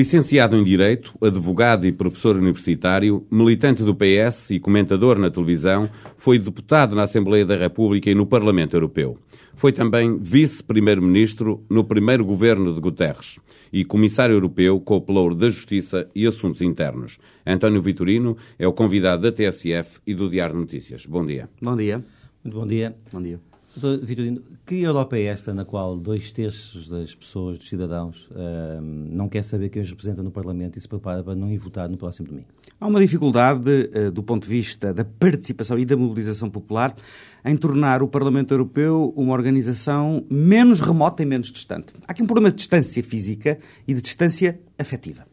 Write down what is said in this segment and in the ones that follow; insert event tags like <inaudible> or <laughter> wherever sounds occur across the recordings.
Licenciado em Direito, advogado e professor universitário, militante do PS e comentador na televisão, foi deputado na Assembleia da República e no Parlamento Europeu. Foi também vice-primeiro-ministro no primeiro governo de Guterres e comissário europeu com o pelouro da Justiça e Assuntos Internos. António Vitorino é o convidado da TSF e do Diário de Notícias. Bom dia. Bom dia. Muito bom dia. Bom dia. Vitorino, que Europa é esta na qual dois terços das pessoas, dos cidadãos, uh, não quer saber quem os representa no Parlamento e se prepara para não ir votar no próximo domingo? Há uma dificuldade, uh, do ponto de vista da participação e da mobilização popular, em tornar o Parlamento Europeu uma organização menos remota e menos distante. Há aqui um problema de distância física e de distância afetiva.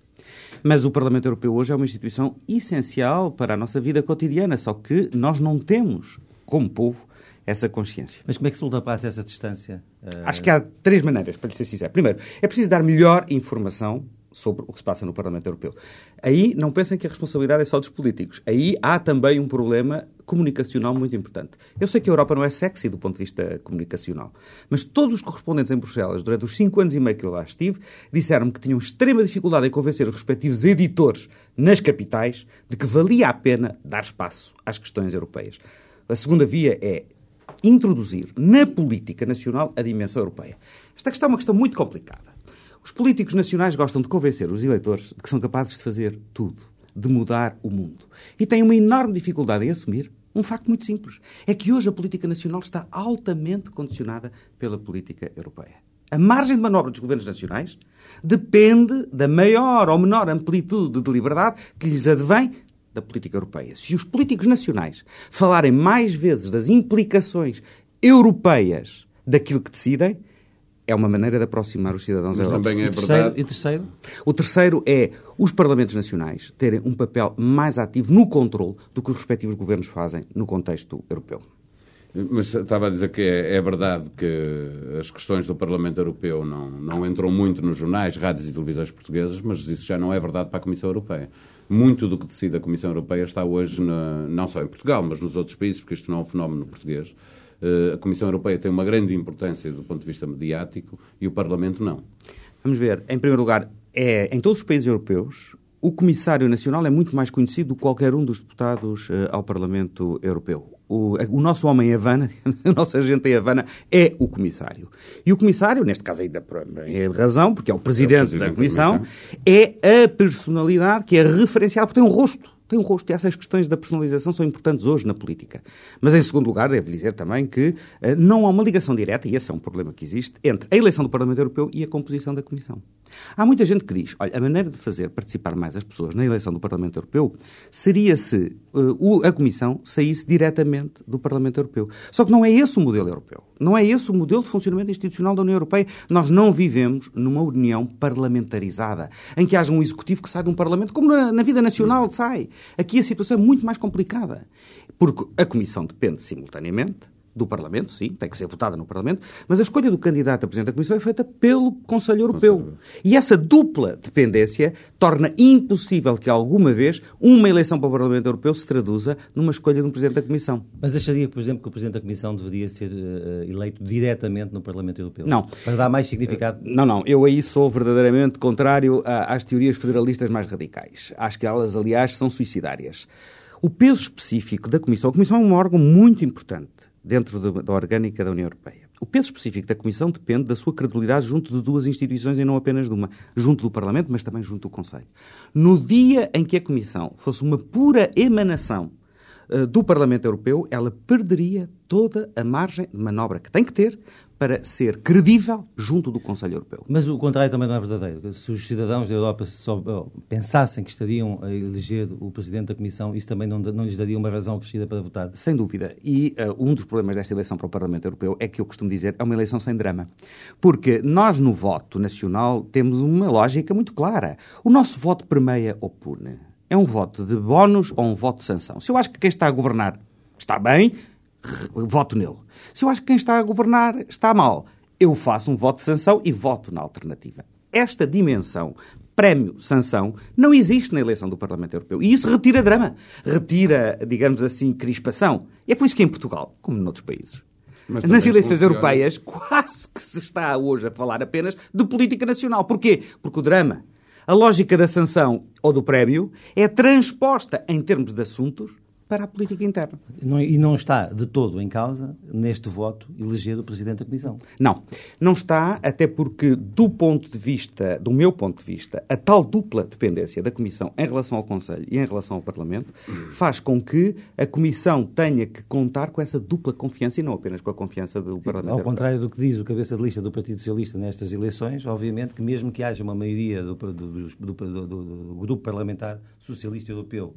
Mas o Parlamento Europeu hoje é uma instituição essencial para a nossa vida cotidiana, só que nós não temos, como povo, essa consciência. Mas como é que se ultrapassa essa distância? Acho que há três maneiras, para lhe ser sincero. Primeiro, é preciso dar melhor informação sobre o que se passa no Parlamento Europeu. Aí não pensem que a responsabilidade é só dos políticos. Aí há também um problema comunicacional muito importante. Eu sei que a Europa não é sexy do ponto de vista comunicacional, mas todos os correspondentes em Bruxelas, durante os cinco anos e meio que eu lá estive, disseram-me que tinham extrema dificuldade em convencer os respectivos editores nas capitais de que valia a pena dar espaço às questões europeias. A segunda via é introduzir na política nacional a dimensão europeia. Esta questão é uma questão muito complicada. Os políticos nacionais gostam de convencer os eleitores de que são capazes de fazer tudo, de mudar o mundo. E têm uma enorme dificuldade em assumir um facto muito simples. É que hoje a política nacional está altamente condicionada pela política europeia. A margem de manobra dos governos nacionais depende da maior ou menor amplitude de liberdade que lhes advém da política europeia. Se os políticos nacionais falarem mais vezes das implicações europeias daquilo que decidem, é uma maneira de aproximar os cidadãos Mas europeus. também é terceiro, verdade. e terceiro? O terceiro é os parlamentos nacionais terem um papel mais ativo no controle do que os respectivos governos fazem no contexto europeu. Mas estava a dizer que é, é verdade que as questões do Parlamento Europeu não, não entram muito nos jornais, rádios e televisões portuguesas, mas isso já não é verdade para a Comissão Europeia. Muito do que decide a Comissão Europeia está hoje, na- não só em Portugal, mas nos outros países, porque isto não é um fenómeno português. Eh, A Comissão Europeia tem uma grande importância do ponto de vista mediático e o Parlamento não. Vamos ver. Em primeiro lugar, é, em todos os países europeus, o Comissário Nacional é muito mais conhecido do que qualquer um dos deputados eh, ao Parlamento Europeu. O, o nosso homem em Havana, <laughs> o nosso agente em Havana, é o Comissário. E o Comissário, neste caso ainda por é de razão, porque é o Presidente, Presidente da da Comissão, Comissão. é a personalidade que é referenciada, porque tem um rosto. Tem um rosto. E essas questões da personalização são importantes hoje na política. Mas, em segundo lugar, devo dizer também que eh, não há uma ligação direta, e esse é um problema que existe, entre a eleição do Parlamento Europeu e a composição da Comissão. Há muita gente que diz, olha, a maneira de fazer participar mais as pessoas na eleição do Parlamento Europeu seria se o- a Comissão saísse diretamente do Parlamento Europeu. Só que não é esse o modelo europeu. Não é esse o modelo de funcionamento institucional da União Europeia. Nós não vivemos numa união parlamentarizada, em que haja um executivo que sai de um Parlamento, como na, na vida nacional sai. Aqui a situação é muito mais complicada. Porque a Comissão depende simultaneamente do Parlamento, sim, tem que ser votada no Parlamento, mas a escolha do candidato a Presidente da Comissão é feita pelo Conselho Europeu. E essa dupla dependência torna impossível que alguma vez uma eleição para o Parlamento Europeu se traduza numa escolha de um Presidente da Comissão. Mas acharia, por exemplo, que o Presidente da Comissão deveria ser eh, eleito diretamente no Parlamento Europeu? Não. Para dar mais significado? Não, não, eu aí sou verdadeiramente contrário a- às teorias federalistas mais radicais. Acho que elas, aliás, são suicidárias. O peso específico da Comissão, a Comissão é um órgão muito importante dentro da, da orgânica da União Europeia. O peso específico da Comissão depende da sua credibilidade junto de duas instituições e não apenas de uma. Junto do Parlamento, mas também junto do Conselho. No dia em que a Comissão fosse uma pura emanação eh, do Parlamento Europeu, ela perderia toda a margem de manobra que tem que ter para ser credível junto do Conselho Europeu. Mas o contrário também não é verdadeiro. Se os cidadãos da Europa só, pensassem que estariam a eleger o Presidente da Comissão, isso também não, não lhes daria uma razão crescida para votar. Sem dúvida. E uh, um dos problemas desta eleição para o Parlamento Europeu é que eu costumo dizer é uma eleição sem drama. Porque nós, no voto nacional, temos uma lógica muito clara. O nosso voto permeia ou pune. É um voto de bónus ou um voto de sanção. Se eu acho que quem está a governar está bem, voto nele. Se eu acho que quem está a governar está mal, eu faço um voto de sanção e voto na alternativa. Esta dimensão prémio-sanção não existe na eleição do Parlamento Europeu. E isso retira drama, retira, digamos assim, crispação. E é por isso que em Portugal, como noutros países, Mas nas eleições europeias quase que se está hoje a falar apenas de política nacional. Porquê? Porque o drama, A lógica da sanção ou do prémio é transposta em termos de assuntos para a política interna. Não, e não está de todo em causa, neste voto, eleger o Presidente da Comissão? Não. Não está, até porque, do ponto de vista, do meu ponto de vista, a tal dupla dependência da Comissão em relação ao Conselho e em relação ao Parlamento faz com que a Comissão tenha que contar com essa dupla confiança e não apenas com a confiança do Sim, Parlamento. Ao contrário do que diz o cabeça de lista do Partido Socialista nestas eleições, obviamente que mesmo que haja uma maioria do, do, do, do grupo parlamentar socialista europeu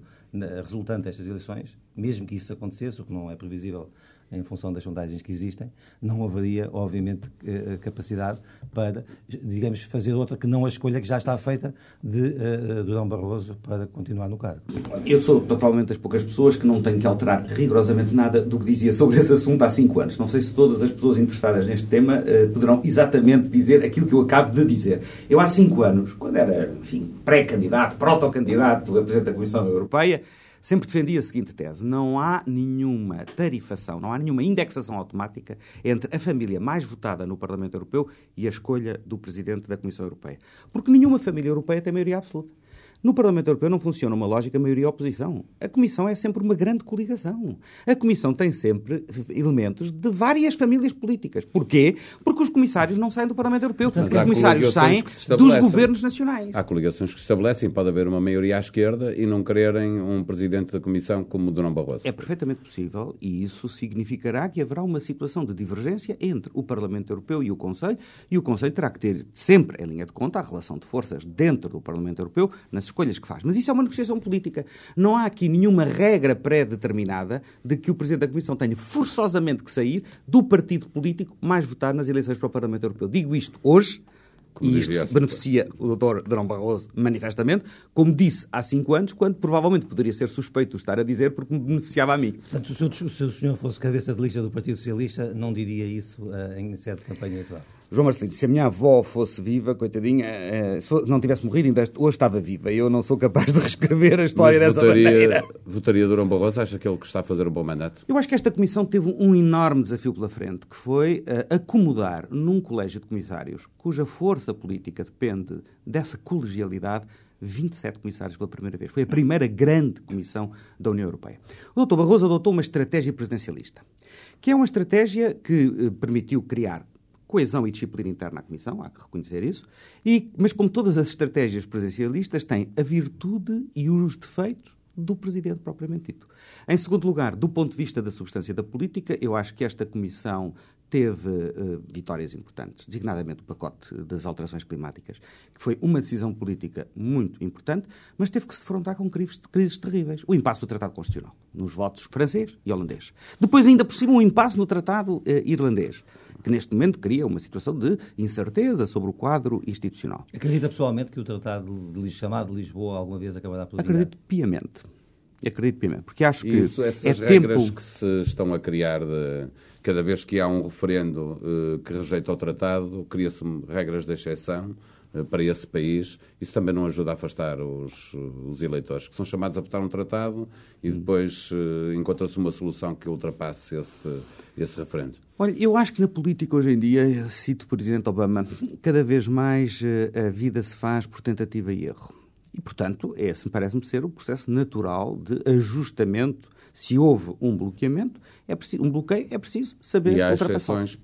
resultante destas eleições, mesmo que isso acontecesse, o que não é previsível em função das sondagens que existem, não haveria, obviamente, eh, capacidade para, digamos, fazer outra que não a escolha que já está feita de uh, Durão Barroso para continuar no cargo. Eu sou totalmente das poucas pessoas que não tenho que alterar rigorosamente nada do que dizia sobre esse assunto há cinco anos. Não sei se todas as pessoas interessadas neste tema uh, poderão exatamente dizer aquilo que eu acabo de dizer. Eu há cinco anos, quando era, enfim, pré-candidato, proto-candidato a Presidente da Comissão Europeia, sempre defendi a seguinte tese: não há nenhuma tarifação, não há nenhuma indexação automática entre a família mais votada no Parlamento Europeu e a escolha do Presidente da Comissão Europeia. Porque nenhuma família europeia tem maioria absoluta. No Parlamento Europeu não funciona uma lógica maioria-oposição. A Comissão é sempre uma grande coligação. A Comissão tem sempre elementos de várias famílias políticas. Porquê? Porque os comissários não saem do Parlamento Europeu. Portanto, os comissários saem dos governos nacionais. Há coligações que se estabelecem, pode haver uma maioria à esquerda e não quererem um presidente da Comissão como o Dr. Barroso. É perfeitamente possível e isso significará que haverá uma situação de divergência entre o Parlamento Europeu e o Conselho e o Conselho terá que ter sempre em linha de conta a relação de forças dentro do Parlamento Europeu nas escolhas que faz. Mas isso é uma negociação política. Não há aqui nenhuma regra pré-determinada de que o Presidente da Comissão tenha forçosamente que sair do partido político mais votado nas eleições para o Parlamento Europeu. Digo isto hoje, como e isto beneficia o Dr. Drão Barroso manifestamente, como disse há cinco anos, quando provavelmente poderia ser suspeito de estar a dizer porque me beneficiava a mim. Portanto, se o senhor fosse cabeça de lista do Partido Socialista, não diria isso uh, em sede de campanha eleitoral? João Marcelino, se a minha avó fosse viva, coitadinha, eh, se não tivesse morrido, ainda hoje estava viva. Eu não sou capaz de <laughs> reescrever a história Mas votaria, dessa maneira. Votaria Durão Barroso? Acha que ele está a fazer um bom mandato? Eu acho que esta Comissão teve um enorme desafio pela frente, que foi uh, acomodar num colégio de comissários, cuja força política depende dessa colegialidade, 27 comissários pela primeira vez. Foi a primeira grande comissão da União Europeia. O Dr. Barroso adotou uma estratégia presidencialista, que é uma estratégia que uh, permitiu criar coesão e disciplina interna à Comissão, há que reconhecer isso, e, mas como todas as estratégias presidencialistas, têm a virtude e os defeitos do Presidente propriamente dito. Em segundo lugar, do ponto de vista da substância da política, eu acho que esta Comissão teve uh, vitórias importantes, designadamente o pacote das alterações climáticas, que foi uma decisão política muito importante, mas teve que se defrontar com crises, crises terríveis. O impasse do Tratado Constitucional, nos votos francês e holandês. Depois, ainda por cima, um impasse no Tratado uh, irlandês que neste momento cria uma situação de incerteza sobre o quadro institucional. Acredita pessoalmente que o Tratado de, chamado de Lisboa alguma vez acabará por Acredito piamente. Acredito piamente, porque acho que Isso, essas é regras tempo... que se estão a criar de cada vez que há um referendo uh, que rejeita o tratado, cria-se regras de exceção uh, para esse país. Isso também não ajuda a afastar os, os eleitores, que são chamados a votar um tratado e depois uh, encontra-se uma solução que ultrapasse esse, esse referendo. Olha, eu acho que na política hoje em dia, cito o Presidente Obama, cada vez mais a vida se faz por tentativa e erro. E, portanto, esse parece-me ser o processo natural de ajustamento se houve um bloqueamento, é preciso, um bloqueio, é preciso saber E há exceções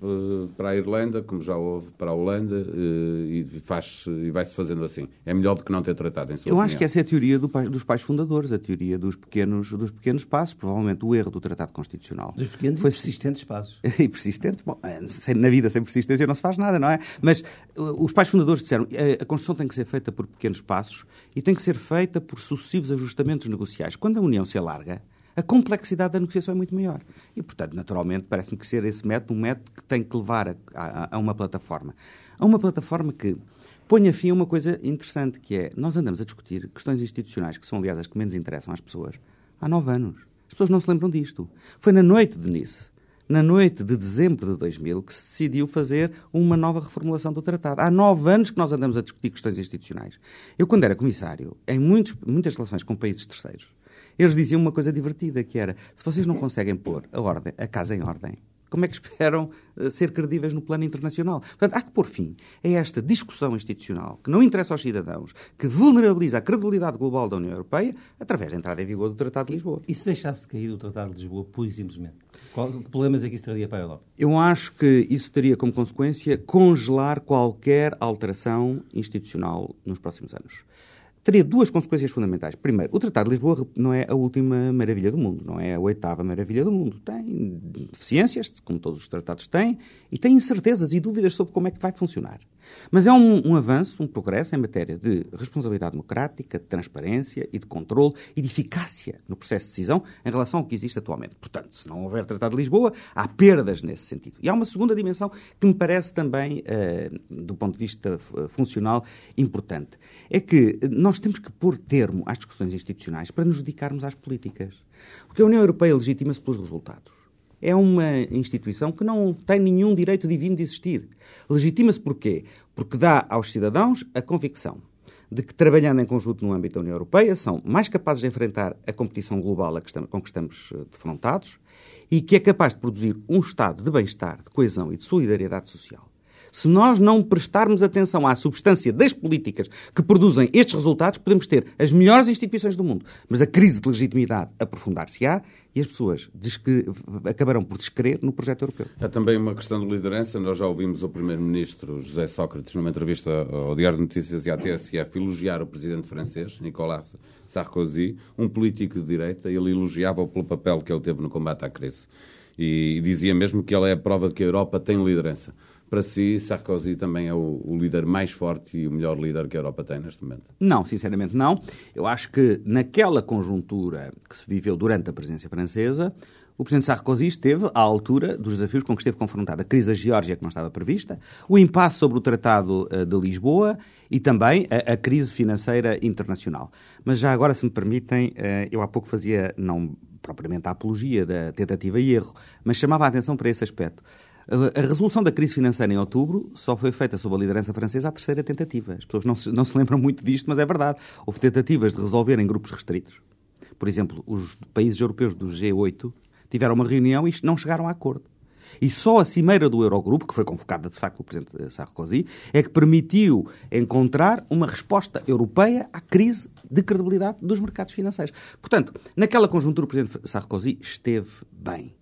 para a Irlanda, como já houve para a Holanda, eh, e, faz, e vai-se fazendo assim. É melhor do que não ter tratado, em sua Eu opinião. acho que essa é a teoria do, dos pais fundadores, a teoria dos pequenos, dos pequenos passos, provavelmente o erro do Tratado Constitucional. Dos pequenos Foi... e persistentes passos. <laughs> e persistente, bom, é, na vida sem persistência não se faz nada, não é? Mas os pais fundadores disseram a, a Constituição tem que ser feita por pequenos passos e tem que ser feita por sucessivos ajustamentos negociais. Quando a União se alarga, a complexidade da negociação é muito maior. E, portanto, naturalmente, parece-me que ser esse método um método que tem que levar a, a, a uma plataforma. A uma plataforma que ponha fim a uma coisa interessante, que é, nós andamos a discutir questões institucionais, que são, aliás, as que menos interessam às pessoas, há nove anos. As pessoas não se lembram disto. Foi na noite de Nice, na noite de dezembro de 2000, que se decidiu fazer uma nova reformulação do tratado. Há nove anos que nós andamos a discutir questões institucionais. Eu, quando era comissário, em muitos, muitas relações com países terceiros, eles diziam uma coisa divertida, que era, se vocês não conseguem pôr a, ordem, a casa em ordem, como é que <laughs> esperam uh, ser credíveis no plano internacional? Portanto, há que pôr fim a esta discussão institucional que não interessa aos cidadãos, que vulnerabiliza a credibilidade global da União Europeia através da entrada em vigor do Tratado de Lisboa. E se deixasse cair o Tratado de Lisboa, pura e simplesmente? Qual, que problemas é que isso traria para a Europa? Eu acho que isso teria como consequência congelar qualquer alteração institucional nos próximos anos teria duas consequências fundamentais. Primeiro, o Tratado de Lisboa não é a última maravilha do mundo, não é a oitava maravilha do mundo. Tem deficiências, como todos os tratados têm, e tem incertezas e dúvidas sobre como é que vai funcionar. Mas é um, um, avanço, um progresso em matéria de responsabilidade democrática, de transparência e de controle e de eficácia no processo de decisão em relação ao que existe atualmente. Portanto, se não houver Tratado de Lisboa, há perdas nesse sentido. E há uma segunda dimensão que me parece também, uh, do ponto de vista funcional, importante. É que nós temos que pôr termo às discussões institucionais para nos dedicarmos às políticas. Porque a União Europeia legitima-se pelos resultados é uma instituição que não tem nenhum direito divino de existir. Legitima-se porquê? Porque dá aos cidadãos a convicção de que, trabalhando em conjunto no âmbito da União Europeia, são mais capazes de enfrentar a competição global a que estamos, com que estamos eh, defrontados e que é capaz de produzir um estado de bem-estar, de coesão e de solidariedade social. Se nós não prestarmos atenção à substância das políticas que produzem estes resultados, podemos ter as melhores instituições do mundo, mas a crise de legitimidade aprofundar-se-á e as pessoas acabarão por descrer no projeto europeu. Há também uma questão de liderança. Nós já ouvimos o Primeiro-Ministro José Sócrates, numa entrevista ao Diário de Notícias e à TSF, elogiar o Presidente francês, Nicolas Sarkozy, um político de direita. Ele elogiava-o pelo papel que ele teve no combate à crise. E dizia mesmo que ele é a prova de que a Europa tem liderança para si, Sarkozy também é o, o, líder mais forte e o melhor líder que a Europa tem neste momento? Não, sinceramente não. Eu acho que naquela conjuntura que se viveu durante a presidência francesa, o Presidente Sarkozy esteve à altura dos desafios com que esteve confrontado. A crise da Geórgia, que não estava prevista, o impasse sobre o Tratado eh, de Lisboa e também a, a crise financeira internacional. Mas já agora, se me permitem, eh, eu há pouco fazia, não propriamente a apologia da tentativa e erro, mas chamava a atenção para esse aspecto. A resolução da crise financeira em outubro só foi feita sob a liderança francesa à terceira tentativa. As pessoas não se, não se lembram muito disto, mas é verdade. Houve tentativas de resolver em grupos restritos. Por exemplo, os países europeus do G8 tiveram uma reunião e não chegaram a acordo. E só a cimeira do Eurogrupo, que foi convocada de facto pelo Presidente Sarkozy, é que permitiu encontrar uma resposta europeia à crise de credibilidade dos mercados financeiros. Portanto, naquela conjuntura, o Presidente Sarkozy esteve bem.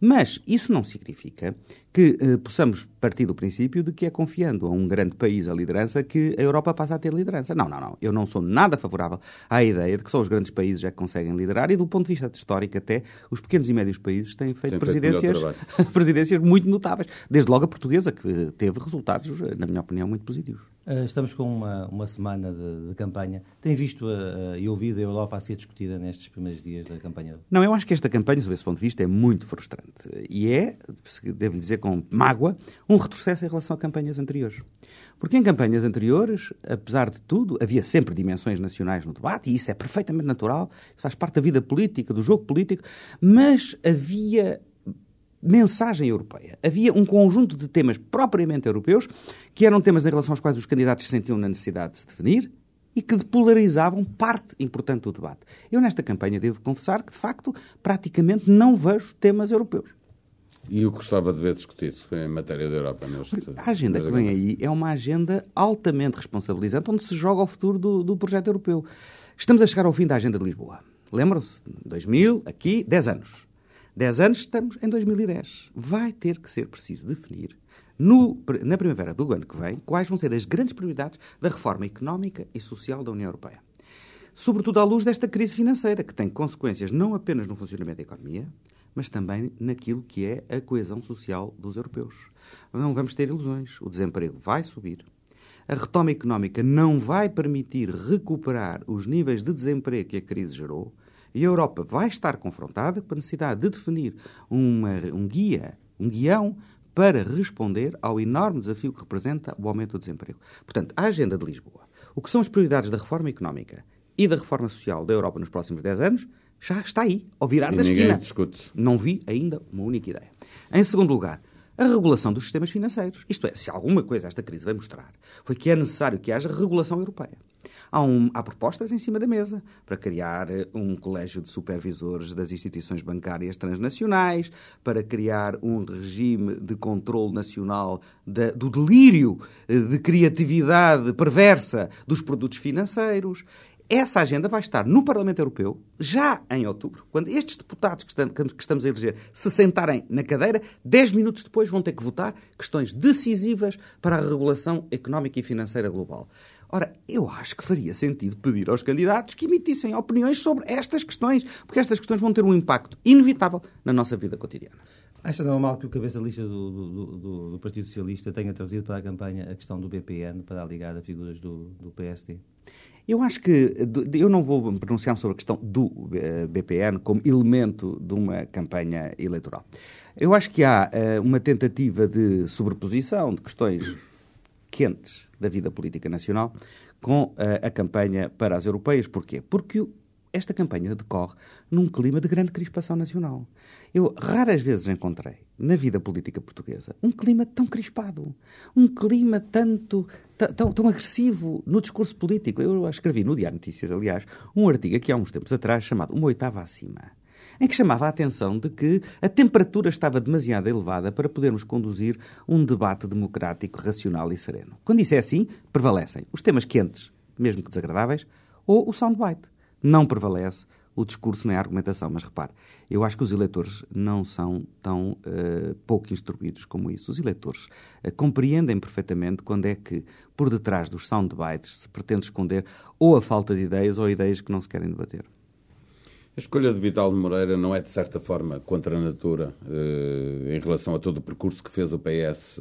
Mas isso não significa que eh, possamos partir do princípio de que é confiando a um grande país a liderança que a Europa passa a ter liderança. Não, não, não. Eu não sou nada favorável à ideia de que só os grandes países é que conseguem liderar e, do ponto de vista histórico, até os pequenos e médios países têm feito, Tem presidências, feito <laughs> presidências muito notáveis. Desde logo a portuguesa, que teve resultados, na minha opinião, muito positivos. Eh, estamos com uma, uma semana de, de campanha. Tem visto uh, e ouvido a Europa a ser discutida nestes primeiros dias da campanha? Não, eu acho que esta campanha, sob esse ponto de vista, é muito frustrante. E é, devo dizer com mágoa, um retrocesso em relação a campanhas anteriores. Porque em campanhas anteriores, apesar de tudo, havia sempre dimensões nacionais no debate, e isso é perfeitamente natural, isso faz parte da vida política, do jogo político, mas havia mensagem europeia. Havia um conjunto de temas propriamente europeus, que eram temas em relação aos quais os candidatos se sentiam na necessidade de se definir e que polarizavam parte importante do debate. Eu, nesta campanha, devo confessar que, de facto, praticamente não vejo temas europeus. E o que gostava de ver discutido em matéria da Europa? Neste, a agenda que vem aí é uma agenda altamente responsabilizante, onde se joga o futuro do, do projeto europeu. Estamos a chegar ao fim da agenda de Lisboa. Lembram-se? 2000, aqui, 10 anos. 10 anos, estamos em 2010. Vai ter que ser preciso definir, no, na primavera do ano que vem, quais vão ser as grandes prioridades da reforma económica e social da União Europeia. Sobretudo à luz desta crise financeira, que tem consequências não apenas no funcionamento da economia, mas também naquilo que é a coesão social dos europeus. Não vamos ter ilusões. O desemprego vai subir. A retoma económica não vai permitir recuperar os níveis de desemprego que a crise gerou e a Europa vai estar confrontada com a necessidade de definir uma, um guia, um guião para responder ao enorme desafio que representa o aumento do desemprego. Portanto, a agenda de Lisboa, o que são as prioridades da reforma económica e da reforma social da Europa nos próximos 10 anos, já está aí, ao virar e da esquina. Discute. Não vi ainda uma única ideia. Em segundo lugar, a regulação dos sistemas financeiros. Isto é, se alguma coisa esta crise vai mostrar, foi que é necessário que haja regulação europeia. Há, um, há propostas em cima da mesa para criar eh, um colégio de supervisores das instituições bancárias transnacionais, para criar um regime de controle nacional do delírio eh, de criatividade perversa dos produtos financeiros. Essa agenda vai estar no Parlamento Europeu já em outubro, quando estes deputados que estamos a eleger se sentarem na cadeira, 10 minutos depois vão ter que votar questões decisivas para a regulação económica e financeira global. Ora, eu acho que faria sentido pedir aos candidatos que emitissem opiniões sobre estas questões, porque estas questões vão ter um impacto inevitável na nossa vida cotidiana. Acha normal que o cabeça de lista do, do, do, do, Partido Socialista tenha trazido para a campanha a questão do BPN para ligar a figuras do, do PSD? Eu acho que eu não vou pronunciar sobre a questão do eh, BPN como elemento de uma campanha eleitoral. Eu acho que há uh, uma tentativa de sobreposição de questões quentes da vida política nacional com uh, a campanha para as europeias. Porquê? Porque esta campanha decorre num clima de grande crispação nacional. Eu raras vezes encontrei na vida política portuguesa um clima tão crispado, um clima tanto tão, tão agressivo no discurso político. Eu escrevi no Diário Notícias, aliás, um artigo aqui há uns tempos atrás chamado Uma Oitava Acima, em que chamava a atenção de que a temperatura estava demasiado elevada para podermos conduzir um debate democrático, racional e sereno. Quando isso é assim, prevalecem os temas quentes, mesmo que desagradáveis, ou o soundbite não prevalece o discurso nem a argumentação. Mas repare, eu acho que os eleitores não são tão uh, pouco instruídos como isso. Os eleitores uh, compreendem perfeitamente quando é que, por detrás dos soundbites, se pretende esconder ou a falta de ideias ou ideias que não se querem debater. A escolha de Vital Moreira não é, de certa forma, contra a natura uh, em relação a todo o percurso que fez o PS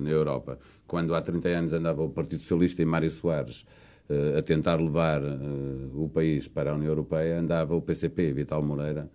na Europa. Quando há 30 anos andava o Partido Socialista e Mário Soares eh, a tentar levar eh, o país para a União Europeia, andava o PCP, Vital Moreira,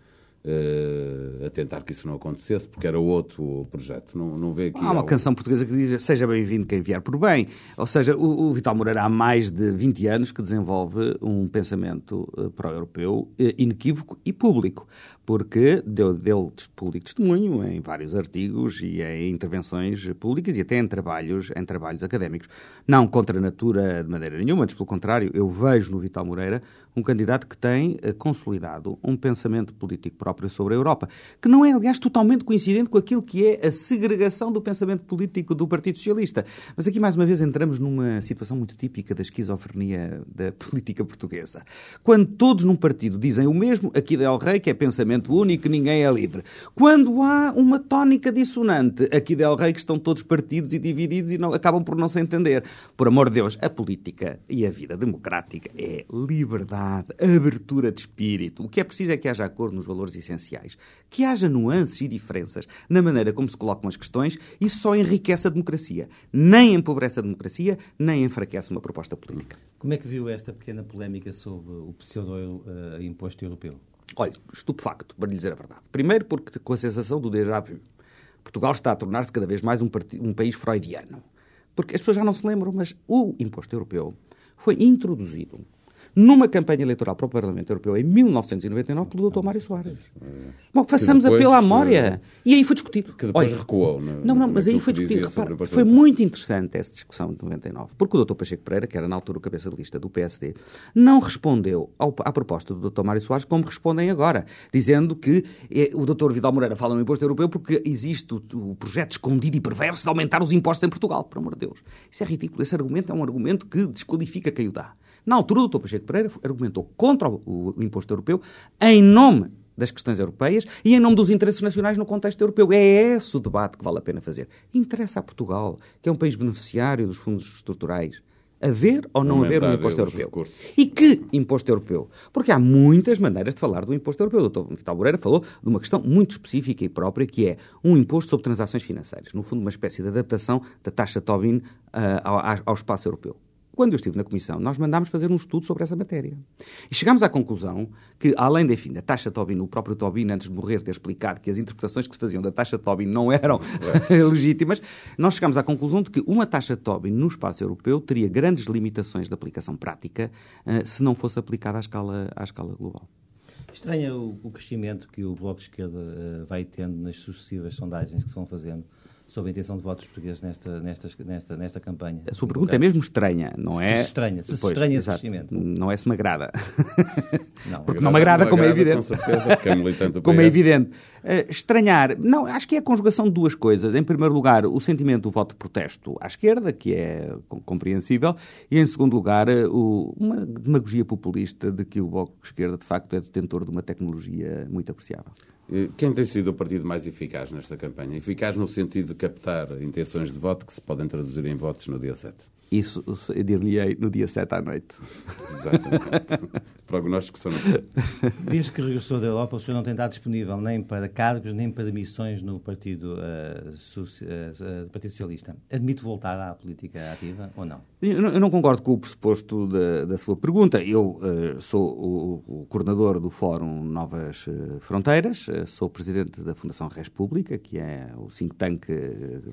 a tentar que isso não acontecesse, porque era outro projeto. Não, não vê aqui há uma algo... canção portuguesa que diz seja bem-vindo quem vier por bem. Ou seja, o, o, Vital Moreira há mais de 20 anos que desenvolve um pensamento uh, pró-europeu uh, inequívoco e público, porque deu dele público testemunho em vários artigos e em intervenções públicas e até em trabalhos, em trabalhos académicos. Não contra a natura de maneira nenhuma, antes pelo contrário, eu vejo no Vital Moreira um candidato que tem uh, consolidado um pensamento político próprio sobre a Europa, que não é, aliás, totalmente coincidente com aquilo que é a segregação do pensamento político do Partido Socialista. Mas aqui, mais uma vez, entramos numa situação muito típica da esquizofrenia da <laughs> política portuguesa. Quando todos num partido dizem o mesmo, aqui Del Rey, que é pensamento único, ninguém é livre. Quando há uma tónica dissonante, aqui Del Rey, que estão todos partidos e divididos e não, acabam por não se entender. Por amor de Deus, a política e a vida democrática é liberdade, abertura de espírito. O que é preciso é que haja acordo nos valores essenciais. Que haja nuances e diferenças na maneira como se colocam as questões, isso só enriquece a democracia. Nem empobrece a democracia, nem enfraquece uma proposta política. Como é que viu esta pequena polémica sobre o pseudo-imposto uh, europeu? Olha, estupefacto, para lhe dizer a verdade. Primeiro porque com a sensação do déjà vu. Portugal está a tornar-se cada vez mais um, um país freudiano. Porque as pessoas já não se lembram, mas o imposto europeu foi introduzido numa campanha eleitoral para o Parlamento Europeu em 1999 pelo Dr. Mário Soares. Bom, façamos depois, apelo à memória. Uh, e aí foi discutido. Que depois Olha, recuou. No, não, não, mas aí foi discutido. Repara, foi muito interessante essa discussão de 99, porque o Dr. Pacheco Pereira, que era na altura o cabeça de lista do PSD, não respondeu ao, à proposta do Dr. Mário Soares como respondem agora, dizendo que eh, o Dr. Vidal Moreira fala no imposto europeu porque existe o, o projeto escondido e perverso de aumentar os impostos em Portugal. Por amor de Deus. Isso é ridículo. Esse argumento é um argumento que desqualifica quem o dá. Na altura, o Dr. Pacheco Pereira argumentou contra o, o imposto europeu em nome das questões europeias e em nome dos interesses nacionais no contexto europeu. É esse o debate que vale a pena fazer. Interessa a Portugal, que é um país beneficiário dos fundos estruturais, haver ou não haver um imposto europeu. Recursos. E que imposto europeu? Porque há muitas maneiras de falar do imposto europeu. O Dr. Vital Moreira falou de uma questão muito específica e própria, que é um imposto sobre transações financeiras. No fundo, uma espécie de adaptação da taxa Tobin uh, ao, ao espaço europeu. Quando eu estive na Comissão, nós mandámos fazer um estudo sobre essa matéria. E chegámos à conclusão que, além, enfim, da taxa Tobin, o próprio Tobin, antes de morrer, ter explicado que as interpretações que se faziam da taxa Tobin não eram <laughs> legítimas, nós chegámos à conclusão de que uma taxa Tobin no espaço europeu teria grandes limitações de aplicação prática uh, se não fosse aplicada à escala, à escala global. Estranha o, o crescimento que o Bloco de Esquerda uh, vai tendo nas sucessivas sondagens que se vão fazendo sobre a intenção de votos portugueses nesta, nesta, nesta, nesta campanha. A sua pergunta é mesmo estranha, não é? Se estranha, se, pois, estranha esse crescimento. Não é se me agrada. <laughs> Não, porque não me agrada, como é evidente. Com certeza, porque é militante <laughs> Como é evidente. Uh, estranhar, não, acho que é a conjugação de duas coisas. Em primeiro lugar, o sentimento do voto de protesto à esquerda, que é compreensível, e em segundo lugar, o, uma demagogia populista de que o Bloco de Esquerda, de facto, é detentor de uma tecnologia muito apreciável. Quem tem sido o partido mais eficaz nesta campanha? Eficaz no sentido de captar intenções de voto que se podem traduzir em votos no dia 7. Isso eu dir-lhe no dia 7 à noite. Exatamente. Prognóstico são Desde que regressou da Europa, o senhor não tem estado disponível nem para cargos, nem para missões no Partido, uh, uh, Partido Socialista. Admite voltar à política ativa ou não? Eu não, eu não concordo com o pressuposto da, da sua pergunta. Eu uh, sou o, o, coordenador do Fórum Novas Fronteiras, sou presidente da Fundação Res Pública, que é o think tank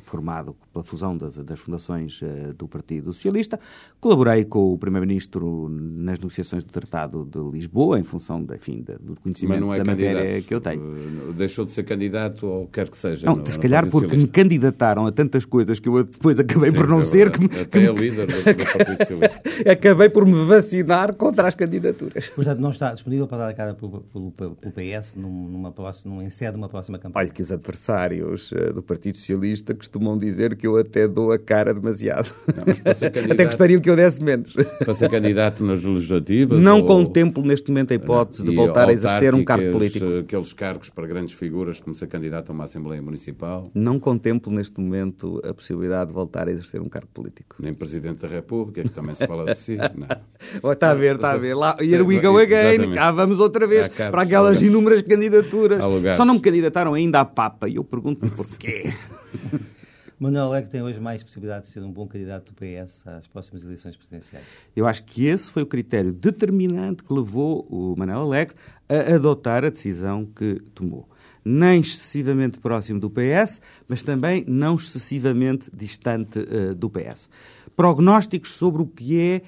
formado pela fusão das, das fundações do Partido Socialista. Colaborei com o Primeiro-Ministro nas negociações do Tratado de Lisboa, em função da, enfim, do conhecimento é da matéria que eu tenho. Deixou de ser candidato ou quer que seja? Não, no, se calhar porque me candidataram a tantas coisas que eu depois acabei Sim, por não é ser. Que, Até que, é líder do, do Partido Socialista. <laughs> acabei por me vacinar contra as candidaturas. Portanto, não está disponível para dar a cara pelo, pelo, pelo PS numa próxima, num ensedo uma próxima campanha? Olha que os adversários uh, do Partido Socialista costumam dizer que eu até dou a cara demasiado. Não, <laughs> até gostariam que eu desse menos. Para ser candidato nas legislativas? Não ou... contemplo neste momento a hipótese de voltar a exercer um cargo político. Aqueles cargos para grandes figuras, como ser candidato a uma Assembleia Municipal? Não contemplo neste momento a possibilidade de voltar a exercer um cargo político. Nem Presidente da República, que também se fala de si. <laughs> Não. está a ver, está a ver. Lá, here we go again. Cá vamos outra vez para aquelas inúmeras candidaturas. Só não me candidataram ainda à Papa e eu pergunto-me <laughs> porquê. Manuel Alegre tem hoje mais possibilidade de ser um bom candidato do PS às próximas eleições presidenciais? Eu acho que esse foi o critério determinante que levou o Manuel Alegre a adotar a decisão que tomou. Nem excessivamente próximo do PS, mas também não excessivamente distante uh, do PS. Prognósticos sobre o que, é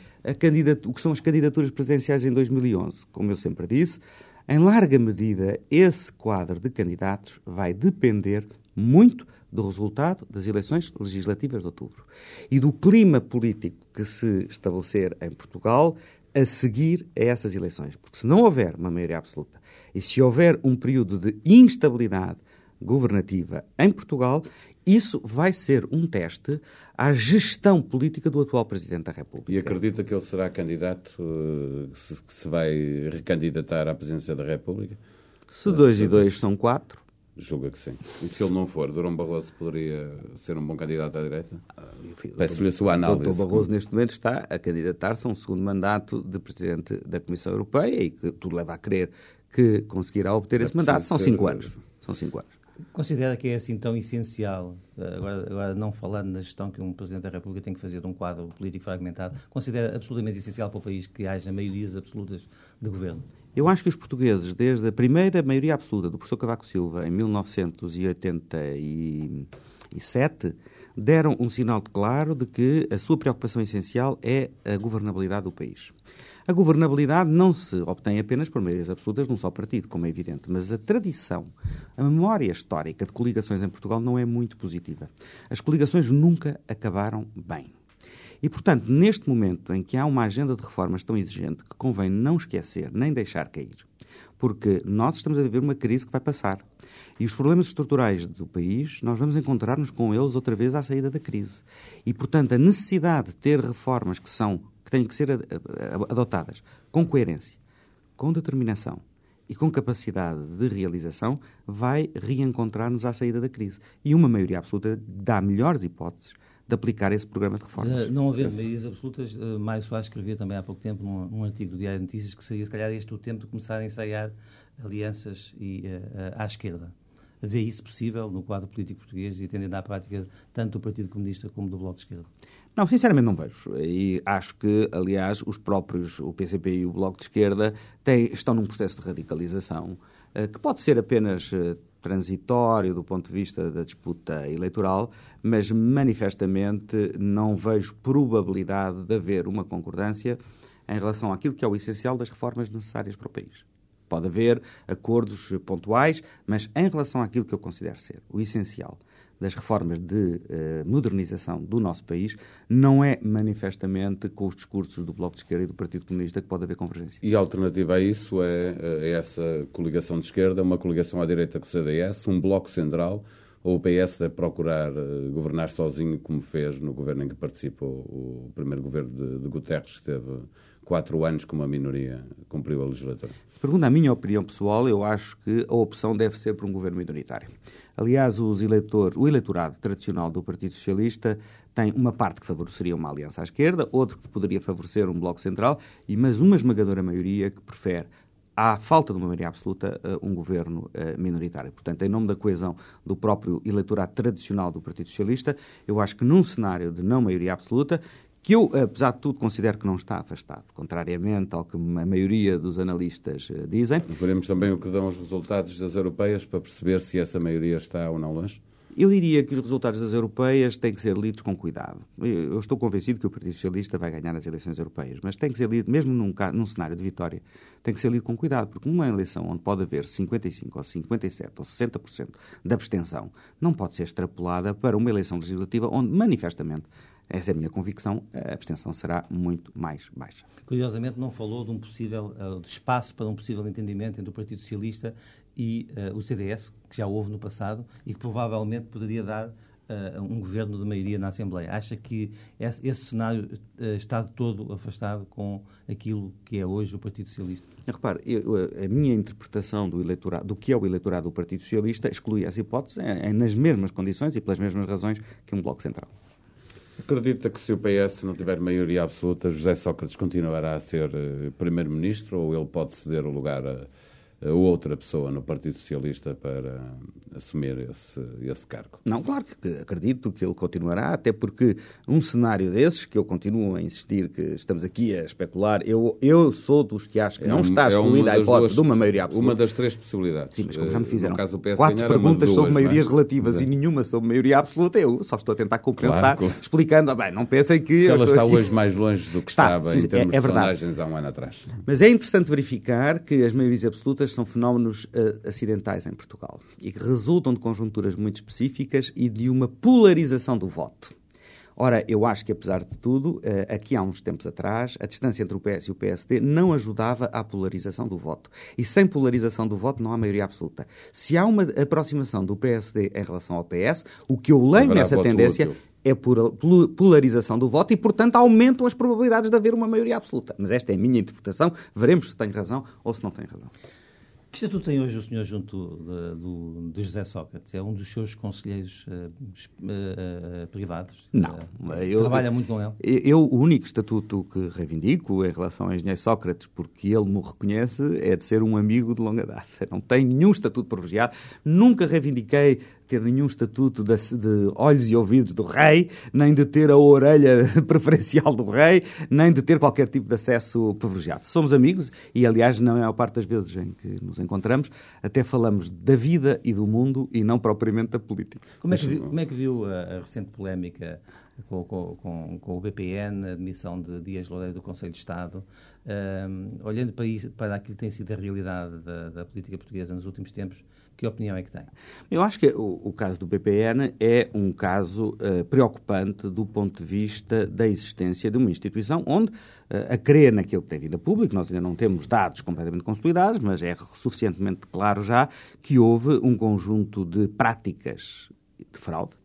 o que são as candidaturas presidenciais em 2011. Como eu sempre disse, em larga medida, esse quadro de candidatos vai depender muito do resultado das eleições legislativas de outubro e do clima político que se estabelecer em Portugal a seguir a essas eleições. Porque se não houver uma maioria absoluta e se houver um período de instabilidade governativa em Portugal, isso vai ser um teste à gestão política do atual Presidente da República. E acredita que ele será candidato, eh, que se vai recandidatar à presidência da República? Se dois e dois são quatro, Julga que sim. E se ele não for, Durão Barroso poderia ser um bom candidato à direita? Peço-lhe a sua análise. Doutor Barroso, neste momento, está a candidatar-se a um segundo mandato de Presidente da Comissão Europeia e que tudo leva a crer que conseguirá obter esse mandato. São cinco anos. São cinco anos. Considera que é assim tão essencial, agora, agora, não falando na gestão que um Presidente da República tem que fazer de um quadro político fragmentado, considera absolutamente essencial para o país que haja maiorias absolutas de governo? Eu acho que os portugueses, desde a primeira maioria absoluta do professor Cavaco Silva, em 1987, deram um sinal claro de que a sua preocupação essencial é a governabilidade do país. A governabilidade não se obtém apenas por maiorias absolutas num só partido, como é evidente, mas a tradição, a memória histórica de coligações em Portugal não é muito positiva. As coligações nunca acabaram bem. E, portanto, neste momento em que há uma agenda de reformas tão exigente que convém não esquecer nem deixar cair, porque nós estamos a viver uma crise que vai passar. E os problemas estruturais do país, nós vamos encontrar-nos com eles outra vez à saída da crise. E, portanto, a necessidade de ter reformas que são que têm que ser adotadas com coerência, com determinação e com capacidade de realização vai reencontrar-nos à saída da crise. E uma maioria absoluta dá melhores hipóteses de aplicar esse programa de reformas. Uh, não haver meias absolutas, uh, Mário Soares escrevia também há pouco tempo num, num, artigo do Diário de Notícias que seria, se calhar, este o tempo de começar a ensaiar alianças e, uh, à esquerda. Vê isso possível no quadro político português e tendendo à prática tanto do Partido Comunista como do Bloco de Esquerda? Não, sinceramente não vejo. E acho que, aliás, os próprios, o PCP e o Bloco de Esquerda, têm, estão num processo de radicalização que pode ser apenas transitório do ponto de vista da disputa eleitoral, mas manifestamente não vejo probabilidade de haver uma concordância em relação àquilo que é o essencial das reformas necessárias para o país. pode haver acordos pontuais, mas em relação àquilo que eu considero ser o essencial das reformas de uh, modernização do nosso país, não é manifestamente com os discursos do Bloco de Esquerda e do Partido Comunista que pode haver convergência. E a alternativa a isso é, é essa coligação de esquerda, uma coligação à direita com o CDS, um Bloco Central ou o PS deve procurar uh, governar sozinho, como fez no governo em que participou o primeiro governo de, de Guterres, que teve quatro anos com uma minoria, cumpriu a legislatura? Pergunta a minha opinião pessoal, eu acho que a opção deve ser por um governo minoritário. Aliás, os eleitores, o eleitorado tradicional do Partido Socialista tem uma parte que favoreceria uma aliança à esquerda, outra que poderia favorecer um bloco central, e mas uma esmagadora maioria que prefere à falta de uma maioria absoluta, eh, um governo eh, minoritário. Portanto, em nome da coesão do próprio eleitorado tradicional do Partido Socialista, eu acho que num cenário de não maioria absoluta, que eu, apesar de tudo, considero que não está afastado, contrariamente ao que a maioria dos analistas eh, dizem. Veremos também o que dão os resultados das europeias para perceber se essa maioria está ou não longe? Eu diria que os resultados das europeias têm que ser lidos com cuidado. Eu estou convencido que o Partido Socialista vai ganhar as eleições europeias, mas tem que ser lido, mesmo num, num cenário de vitória, tem que ser lido com cuidado, porque numa eleição onde pode haver 55 ou 57 ou 60% de abstenção, não pode ser extrapolada para uma eleição legislativa onde, manifestamente, essa é a minha convicção, a abstenção será muito mais baixa. Curiosamente, não falou de um possível uh, de espaço para um possível entendimento entre o Partido Socialista e uh, o CDS, que já houve no passado e que provavelmente poderia dar uh, um governo de maioria na Assembleia. Acha que esse, esse cenário está de todo afastado com aquilo que é hoje o Partido Socialista? Repare, eu, a minha interpretação do, eleitorado, do que é o eleitorado do Partido Socialista exclui essa hipótese é, é nas mesmas condições e pelas mesmas razões que um Bloco Central. Acredita que se o PS não tiver maioria absoluta, José Sócrates continuará a ser uh, primeiro-ministro ou ele pode ceder o lugar a outra pessoa no Partido Socialista para assumir esse, esse cargo. Não, claro que acredito que ele continuará, até porque um cenário desses, que eu continuo a insistir que estamos aqui a especular, eu, eu sou dos que acho que é não um, está é excluída é a hipótese duas, de uma maioria absoluta. Uma das três possibilidades. Sim, mas como já me fizeram caso, quatro perguntas duas, sobre é? maiorias relativas Exato. e nenhuma sobre maioria absoluta, eu só estou a tentar compensar, claro, explicando, ah, bem, não pensem que... Ela está aqui... hoje mais longe do que está, estava em termos é, é de sondagens há um ano atrás. Mas é interessante verificar que as maiorias absolutas são fenómenos uh, acidentais em Portugal e que resultam de conjunturas muito específicas e de uma polarização do voto. Ora, eu acho que, apesar de tudo, uh, aqui há uns tempos atrás, a distância entre o PS e o PSD não ajudava à polarização do voto. E sem polarização do voto não há maioria absoluta. Se há uma aproximação do PSD em relação ao PS, o que eu leio nessa tendência útil é por polarização do voto e, portanto, aumentam as probabilidades de haver uma maioria absoluta. Mas esta é a minha interpretação. Veremos se tem razão ou se não tem razão. Que estatuto tem hoje o senhor junto de, do, de José Sócrates? É um dos seus conselheiros uh, uh, privados? Não. Eu, trabalha muito com ele? Eu, o único estatuto que reivindico em relação ao engenheiro Sócrates, porque ele me reconhece, é de ser um amigo de longa data. Não tenho nenhum estatuto privilegiado. Nunca reivindiquei ter nenhum estatuto de, de, olhos e ouvidos do rei, nem de ter a orelha <laughs> preferencial do rei, nem de ter qualquer tipo de acesso privilegiado. Somos amigos e, aliás, não é a parte das vezes em que nos encontramos, até falamos da vida e do mundo e não propriamente da política. Como é que viu, como é que viu a, a recente polémica com, com, com, com, o BPN, a admissão de Dias Loureiro do Conselho de Estado, um, olhando para, isso, para aquilo que tem sido a realidade da, da política portuguesa nos últimos tempos, que opinião é que tem? Eu acho que o, o caso do BPN é um caso uh, preocupante do ponto de vista da existência de uma instituição onde, uh, a crer naquilo que tem vindo a público, nós ainda não temos dados completamente consolidados, mas é suficientemente claro já que houve um conjunto de práticas de fraude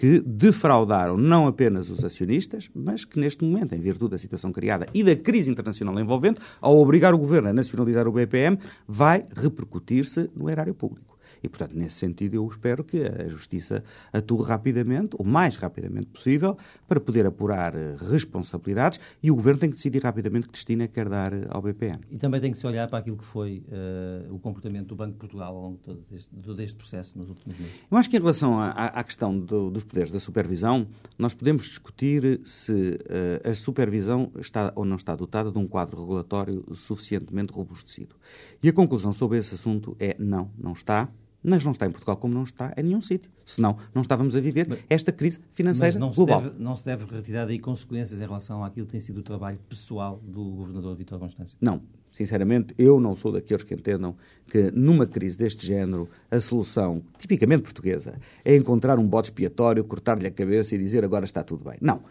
que defraudaram não apenas os acionistas, mas que neste momento, em virtude da situação criada e da crise internacional envolvente, ao obrigar o governo a nacionalizar o BPM, vai repercutir-se no erário público. E, portanto, nesse sentido, eu espero que a Justiça atue rapidamente, o mais rapidamente possível, para poder apurar eh, responsabilidades e o Governo tem que decidir rapidamente que destino é que quer dar eh, ao BPN. E também tem que se olhar para aquilo que foi uh, o comportamento do Banco de Portugal ao longo de todo este, todo este processo nos últimos meses. Eu acho que em relação à, à questão do, dos poderes da supervisão, nós podemos discutir se uh, a supervisão está ou não está dotada de um quadro regulatório suficientemente robustecido. E a conclusão sobre esse assunto é não, não está Mas não está em Portugal como não está em nenhum sítio. Senão, não estávamos a viver esta crise financeira Mas não global. Se deve, não se deve retirar daí consequências em relação àquilo que tem sido o trabalho pessoal do governador Vítor Constâncio? Não. Sinceramente, eu não sou daqueles que entendam que numa crise deste género a solução, tipicamente portuguesa, é encontrar um bode expiatório, cortar-lhe a cabeça e dizer agora está tudo bem. Não.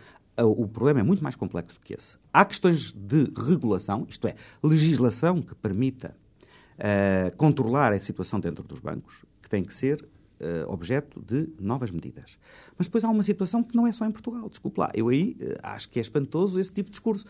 O problema é muito mais complexo do que esse. Há questões de regulação, isto é, legislação que permita uh, controlar a situação dentro dos bancos, que tem que ser uh, objeto de novas medidas. Mas depois há uma situação que não é só em Portugal. Desculpe lá, eu aí uh, acho que é espantoso esse tipo de discurso.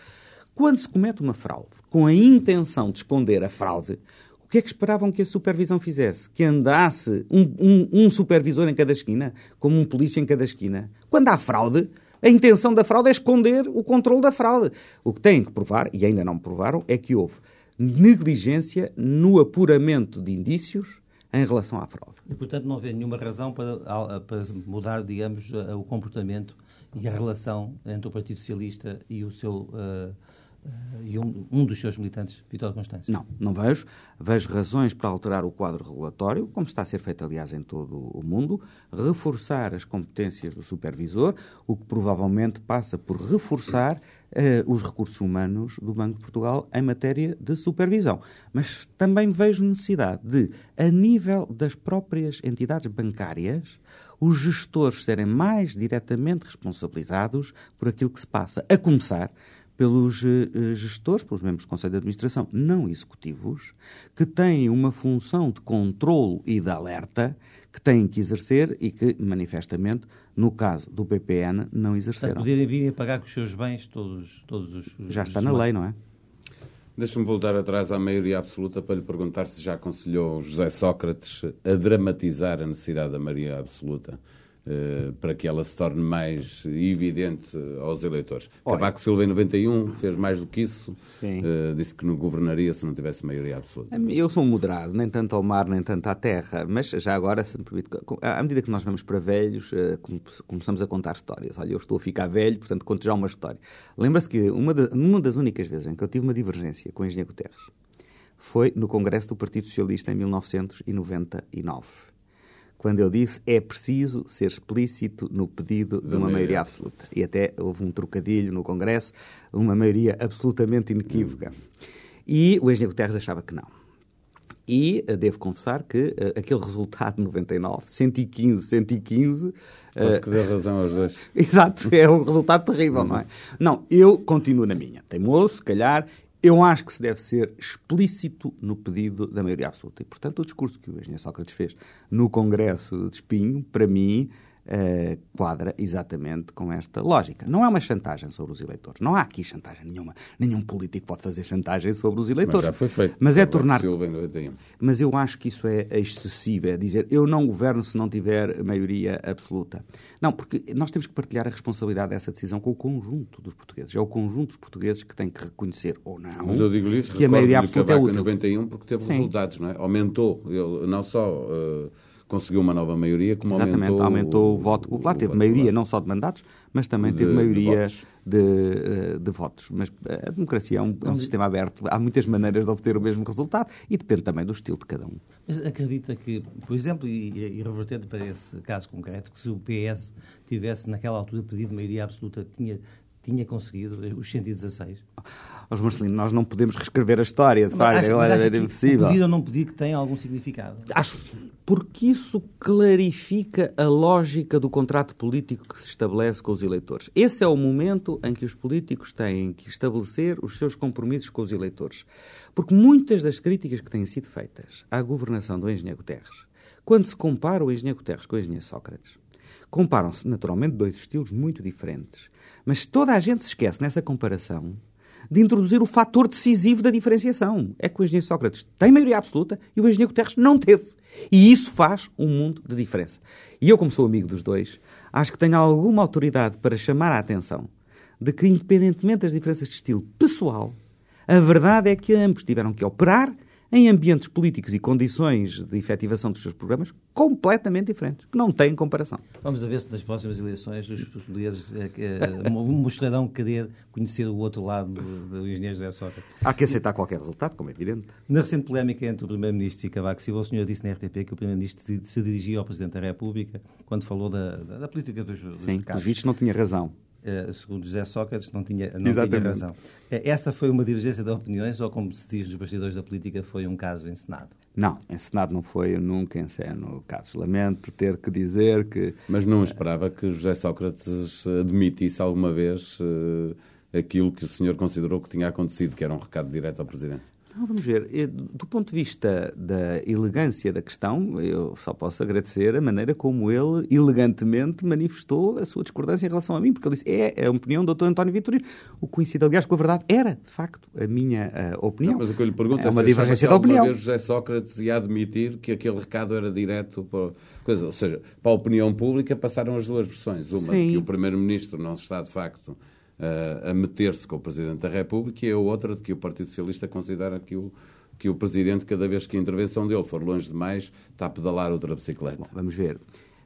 Quando se comete uma fraude com a intenção de esconder a fraude, o que é que esperavam que a supervisão fizesse? Que andasse um, um, um supervisor em cada esquina, como um polícia em cada esquina? Quando há fraude, a intenção da fraude é esconder o controle da fraude. O que têm que provar, e ainda não provaram, é que houve negligência no apuramento de indícios em relação à fraude. E, portanto, não vê nenhuma razão para, para mudar, digamos, o comportamento e a relação entre o Partido Socialista e o seu uh, e um, um, dos seus militantes, Vitório Constâncio? Não, não vejo. Vejo razões para alterar o quadro regulatório, como está a ser feito, aliás, em todo o mundo, reforçar as competências do supervisor, o que provavelmente passa por reforçar uh, os recursos humanos do Banco de Portugal em matéria de supervisão. Mas também vejo necessidade de, a nível das próprias entidades bancárias, os gestores serem mais diretamente responsabilizados por aquilo que se passa, a começar pelos uh, gestores, pelos membros do Conselho de Administração não executivos, que têm uma função de controlo e de alerta que têm que exercer e que, manifestamente, no caso do PPN, não exerceram. Portanto, poderem vir a pagar com os seus bens todos, todos os... Já está na lei, não é? Deixa-me voltar atrás à maioria absoluta para lhe perguntar se já aconselhou José Sócrates a dramatizar a necessidade da maioria absoluta. Uh, para que ela se torne mais evidente aos eleitores. Olha, Cavaco Silva, em 91, fez mais do que isso. Uh, disse que não governaria se não tivesse maioria absoluta. Eu sou moderado, nem tanto ao mar, nem tanto à terra, mas já agora, à medida que nós vamos para velhos, uh, começamos a contar histórias. Olha, eu estou a ficar velho, portanto, conto já uma história. Lembra-se que uma, de, uma das únicas vezes em que eu tive uma divergência com o engenheiro Guterres foi no Congresso do Partido Socialista em 1999 quando eu disse é preciso ser explícito no pedido de uma maioria absoluta. E até houve um trocadilho no Congresso, uma maioria absolutamente inequívoca. E o engenheiro Guterres achava que não. E uh, devo confessar que uh, aquele resultado de 99, 115, 115. Acho uh, que deu razão aos dois. <laughs> Exato, é um resultado terrível, não é? Não, eu continuo na minha. Teimoso, se calhar, eu acho que se deve ser explícito no pedido da maioria absoluta. E, portanto, o discurso que o engenheiro Sócrates fez no Congresso de Espinho, para mim, uh, quadra exatamente com esta lógica. Não é uma chantagem sobre os eleitores. Não há aqui chantagem nenhuma. Nenhum político pode fazer chantagem sobre os eleitores. Mas já foi feito. Mas é tornar. Mas eu acho que isso é excessivo. É dizer eu não governo se não tiver maioria absoluta. Não, porque nós temos que partilhar a responsabilidade dessa decisão com o conjunto dos portugueses. É o conjunto dos portugueses que tem que reconhecer ou não. Mas eu digo isso, que a maioria absoluta é útil. em 91 porque teve Sim. resultados, não é? Aumentou. Ele não só. Uh conseguiu uma nova maioria, como Exatamente, aumentou, aumentou o, voto popular. Teve maioria popular. não só de mandatos, mas também teve de, maioria de votos. De, eh, de, votos. Mas eh, a democracia é um, é um sistema aberto. Há muitas maneiras de obter o mesmo resultado e depende também do estilo de cada um. Mas acredita que, por exemplo, e, e revertendo para esse caso concreto, que se o PS tivesse naquela altura pedido maioria absoluta, tinha, tinha conseguido os 116? Os Marcelino, nós não podemos reescrever a história, de facto, é, é impossível. Pedir ou não pedir que tem algum significado? Acho, porque isso clarifica a lógica do contrato político que se estabelece com os eleitores. Esse é o momento em que os políticos têm que estabelecer os seus compromissos com os eleitores. Porque muitas das críticas que têm sido feitas à governação do engenheiro Guterres, quando se compara o engenheiro Guterres com o engenheiro Sócrates, comparam-se naturalmente dois estilos muito diferentes. Mas toda a gente se esquece nessa comparação de introduzir o fator decisivo da diferenciação. É que o engenheiro Sócrates tem maioria absoluta e o engenheiro Guterres não teve. E isso faz um mundo de diferença. E eu, como sou amigo dos dois, acho que tenho alguma autoridade para chamar a atenção de que, independentemente das diferenças de estilo pessoal, a verdade é que ambos tiveram que operar em ambientes políticos e condições de efetivação dos seus programas completamente diferentes, que não têm comparação. Vamos a ver se nas próximas eleições os portugueses eh, eh, mostrarão querer conhecer o outro lado do, do engenheiro José Sócrates. Há que aceitar qualquer resultado, como é evidente. Na recente polémica entre o Primeiro-Ministro e Cavaco Silva, o senhor disse na RTP que o Primeiro-Ministro se dirigia ao Presidente da República quando falou da, da, da política dos, dos Sim, os vistos não tinha razão. Uh, segundo José Sócrates, não tinha, não tinha razão. Uh, essa foi uma divergência de opiniões ou, como se diz nos bastidores da política, foi um caso encenado? Não, encenado não foi, eu nunca enceno casos. Lamento ter que dizer que... Mas não esperava que José Sócrates admitisse alguma vez uh, aquilo que o senhor considerou que tinha acontecido, que era um recado direto ao Presidente? Não, vamos ver. Do ponto de vista da elegância da questão, eu só posso agradecer a maneira como ele elegantemente manifestou a sua discordância em relação a mim, porque ele disse é a opinião do Dr. António Vitorino. O coincide, aliás, com a verdade. Era, de facto, a minha uh, opinião. Não, mas o que eu lhe pergunto é, é uma divergência de opinião. Vez José Sócrates ia admitir que aquele recado era direto para. Coisa, ou seja, para a opinião pública passaram as duas versões. Uma, Sim. que o Primeiro-Ministro não está, de facto a meter-se com o Presidente da República e a outra de que o Partido Socialista considera que o, que o Presidente, cada vez que a intervenção dele for longe demais, está a pedalar outra bicicleta. Bom, vamos ver.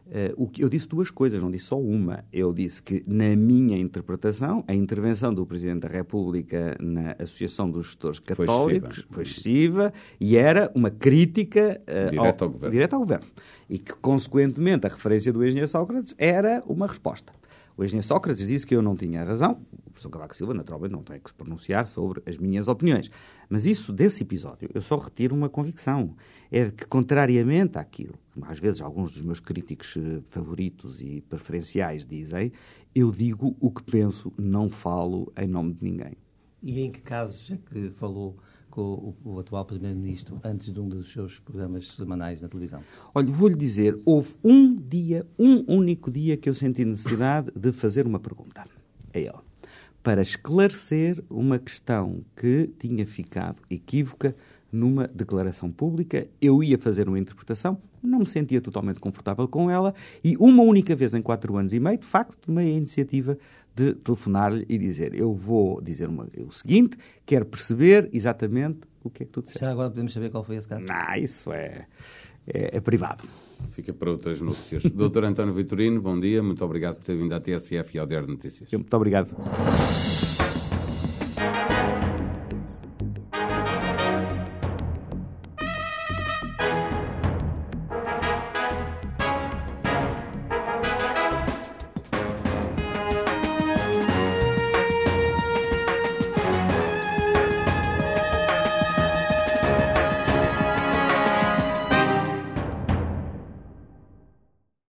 Uh, o que, eu disse duas coisas, não disse só uma. Eu disse que, na minha interpretação, a intervenção do Presidente da República na Associação dos Gestores Católicos foi excessiva, foi excessiva e era uma crítica uh, direta, ao, ao direta ao Governo. E que, consequentemente, a referência do engenheiro Sócrates era uma resposta. O engenheiro Sócrates disse que eu não tinha razão. O professor Cavaco Silva, naturalmente, não tem que se pronunciar sobre as minhas opiniões. Mas isso, desse episódio, eu só retiro uma convicção. É que, contrariamente àquilo que, às vezes, alguns dos meus críticos eh, favoritos e preferenciais dizem, eu digo o que penso, não falo em nome de ninguém. E em que casos é que falou com o, o atual Primeiro-Ministro antes de um dos seus programas semanais na televisão? Olha, vou-lhe dizer, houve um dia, um único dia que eu senti necessidade de fazer uma pergunta a ele. Para esclarecer uma questão que tinha ficado equívoca numa declaração pública, eu ia fazer uma interpretação, não me sentia totalmente confortável com ela e uma única vez em quatro anos e meio, de facto, tomei a iniciativa de telefonar-lhe e dizer eu vou dizer uma, o seguinte, quero perceber exatamente o que é que tu disseste. Já agora podemos saber qual foi esse caso? Não, isso é, é, é privado. Fica para outras notícias. <laughs> Doutor António Vitorino, bom dia, muito obrigado por ter vindo à TSF e ao Diário de Notícias. Muito obrigado.